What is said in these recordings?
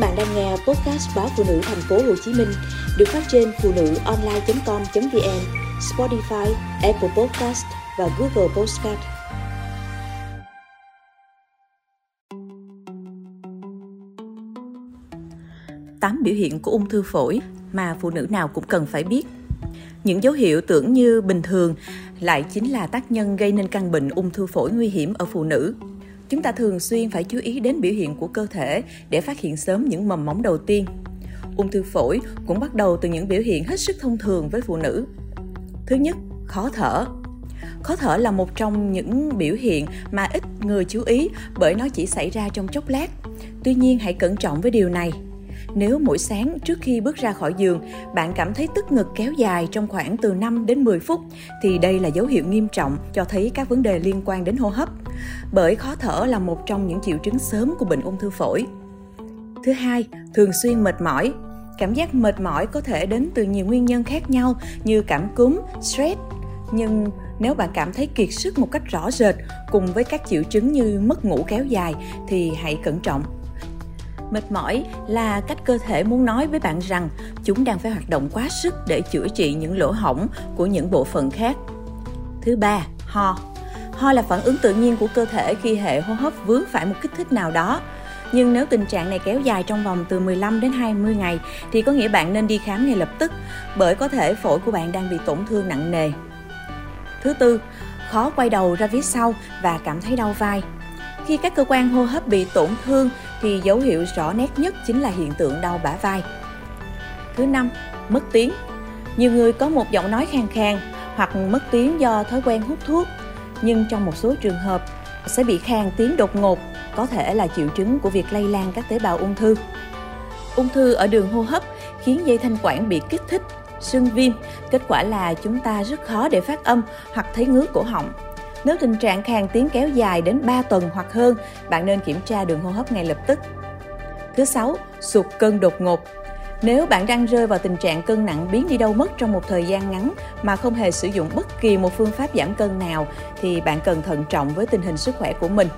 bạn đang nghe podcast báo phụ nữ thành phố Hồ Chí Minh được phát trên phụ nữ online.com.vn, Spotify, Apple Podcast và Google Podcast. Tám biểu hiện của ung thư phổi mà phụ nữ nào cũng cần phải biết. Những dấu hiệu tưởng như bình thường lại chính là tác nhân gây nên căn bệnh ung thư phổi nguy hiểm ở phụ nữ. Chúng ta thường xuyên phải chú ý đến biểu hiện của cơ thể để phát hiện sớm những mầm móng đầu tiên. Ung thư phổi cũng bắt đầu từ những biểu hiện hết sức thông thường với phụ nữ. Thứ nhất, khó thở. Khó thở là một trong những biểu hiện mà ít người chú ý bởi nó chỉ xảy ra trong chốc lát. Tuy nhiên hãy cẩn trọng với điều này nếu mỗi sáng trước khi bước ra khỏi giường, bạn cảm thấy tức ngực kéo dài trong khoảng từ 5 đến 10 phút, thì đây là dấu hiệu nghiêm trọng cho thấy các vấn đề liên quan đến hô hấp. Bởi khó thở là một trong những triệu chứng sớm của bệnh ung thư phổi. Thứ hai, thường xuyên mệt mỏi. Cảm giác mệt mỏi có thể đến từ nhiều nguyên nhân khác nhau như cảm cúm, stress, nhưng nếu bạn cảm thấy kiệt sức một cách rõ rệt cùng với các triệu chứng như mất ngủ kéo dài thì hãy cẩn trọng Mệt mỏi là cách cơ thể muốn nói với bạn rằng chúng đang phải hoạt động quá sức để chữa trị những lỗ hổng của những bộ phận khác. Thứ ba, ho. Ho là phản ứng tự nhiên của cơ thể khi hệ hô hấp vướng phải một kích thích nào đó. Nhưng nếu tình trạng này kéo dài trong vòng từ 15 đến 20 ngày thì có nghĩa bạn nên đi khám ngay lập tức bởi có thể phổi của bạn đang bị tổn thương nặng nề. Thứ tư, khó quay đầu ra phía sau và cảm thấy đau vai. Khi các cơ quan hô hấp bị tổn thương thì dấu hiệu rõ nét nhất chính là hiện tượng đau bả vai. Thứ năm, mất tiếng. Nhiều người có một giọng nói khàn khàn hoặc mất tiếng do thói quen hút thuốc, nhưng trong một số trường hợp sẽ bị khàn tiếng đột ngột, có thể là triệu chứng của việc lây lan các tế bào ung thư. Ung thư ở đường hô hấp khiến dây thanh quản bị kích thích, sưng viêm, kết quả là chúng ta rất khó để phát âm hoặc thấy ngứa cổ họng nếu tình trạng khàn tiếng kéo dài đến 3 tuần hoặc hơn, bạn nên kiểm tra đường hô hấp ngay lập tức. Thứ sáu, sụt cân đột ngột. Nếu bạn đang rơi vào tình trạng cân nặng biến đi đâu mất trong một thời gian ngắn mà không hề sử dụng bất kỳ một phương pháp giảm cân nào thì bạn cần thận trọng với tình hình sức khỏe của mình.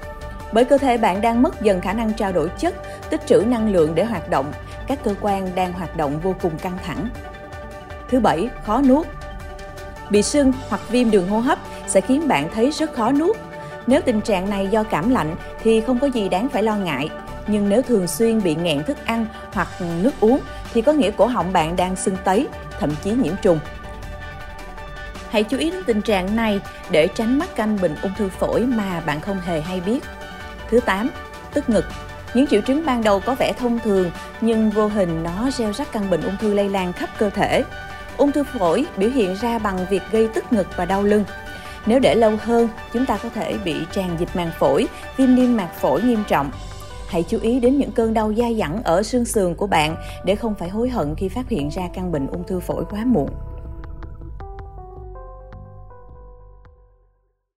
Bởi cơ thể bạn đang mất dần khả năng trao đổi chất, tích trữ năng lượng để hoạt động, các cơ quan đang hoạt động vô cùng căng thẳng. Thứ bảy, khó nuốt. Bị sưng hoặc viêm đường hô hấp sẽ khiến bạn thấy rất khó nuốt. Nếu tình trạng này do cảm lạnh thì không có gì đáng phải lo ngại, nhưng nếu thường xuyên bị nghẹn thức ăn hoặc nước uống thì có nghĩa cổ họng bạn đang sưng tấy, thậm chí nhiễm trùng. Hãy chú ý đến tình trạng này để tránh mắc căn bệnh ung thư phổi mà bạn không hề hay biết. Thứ 8. Tức ngực những triệu chứng ban đầu có vẻ thông thường nhưng vô hình nó gieo rắc căn bệnh ung thư lây lan khắp cơ thể. Ung thư phổi biểu hiện ra bằng việc gây tức ngực và đau lưng. Nếu để lâu hơn, chúng ta có thể bị tràn dịch màng phổi, viêm niêm mạc phổi nghiêm trọng. Hãy chú ý đến những cơn đau dai dẳng ở xương sườn của bạn để không phải hối hận khi phát hiện ra căn bệnh ung thư phổi quá muộn.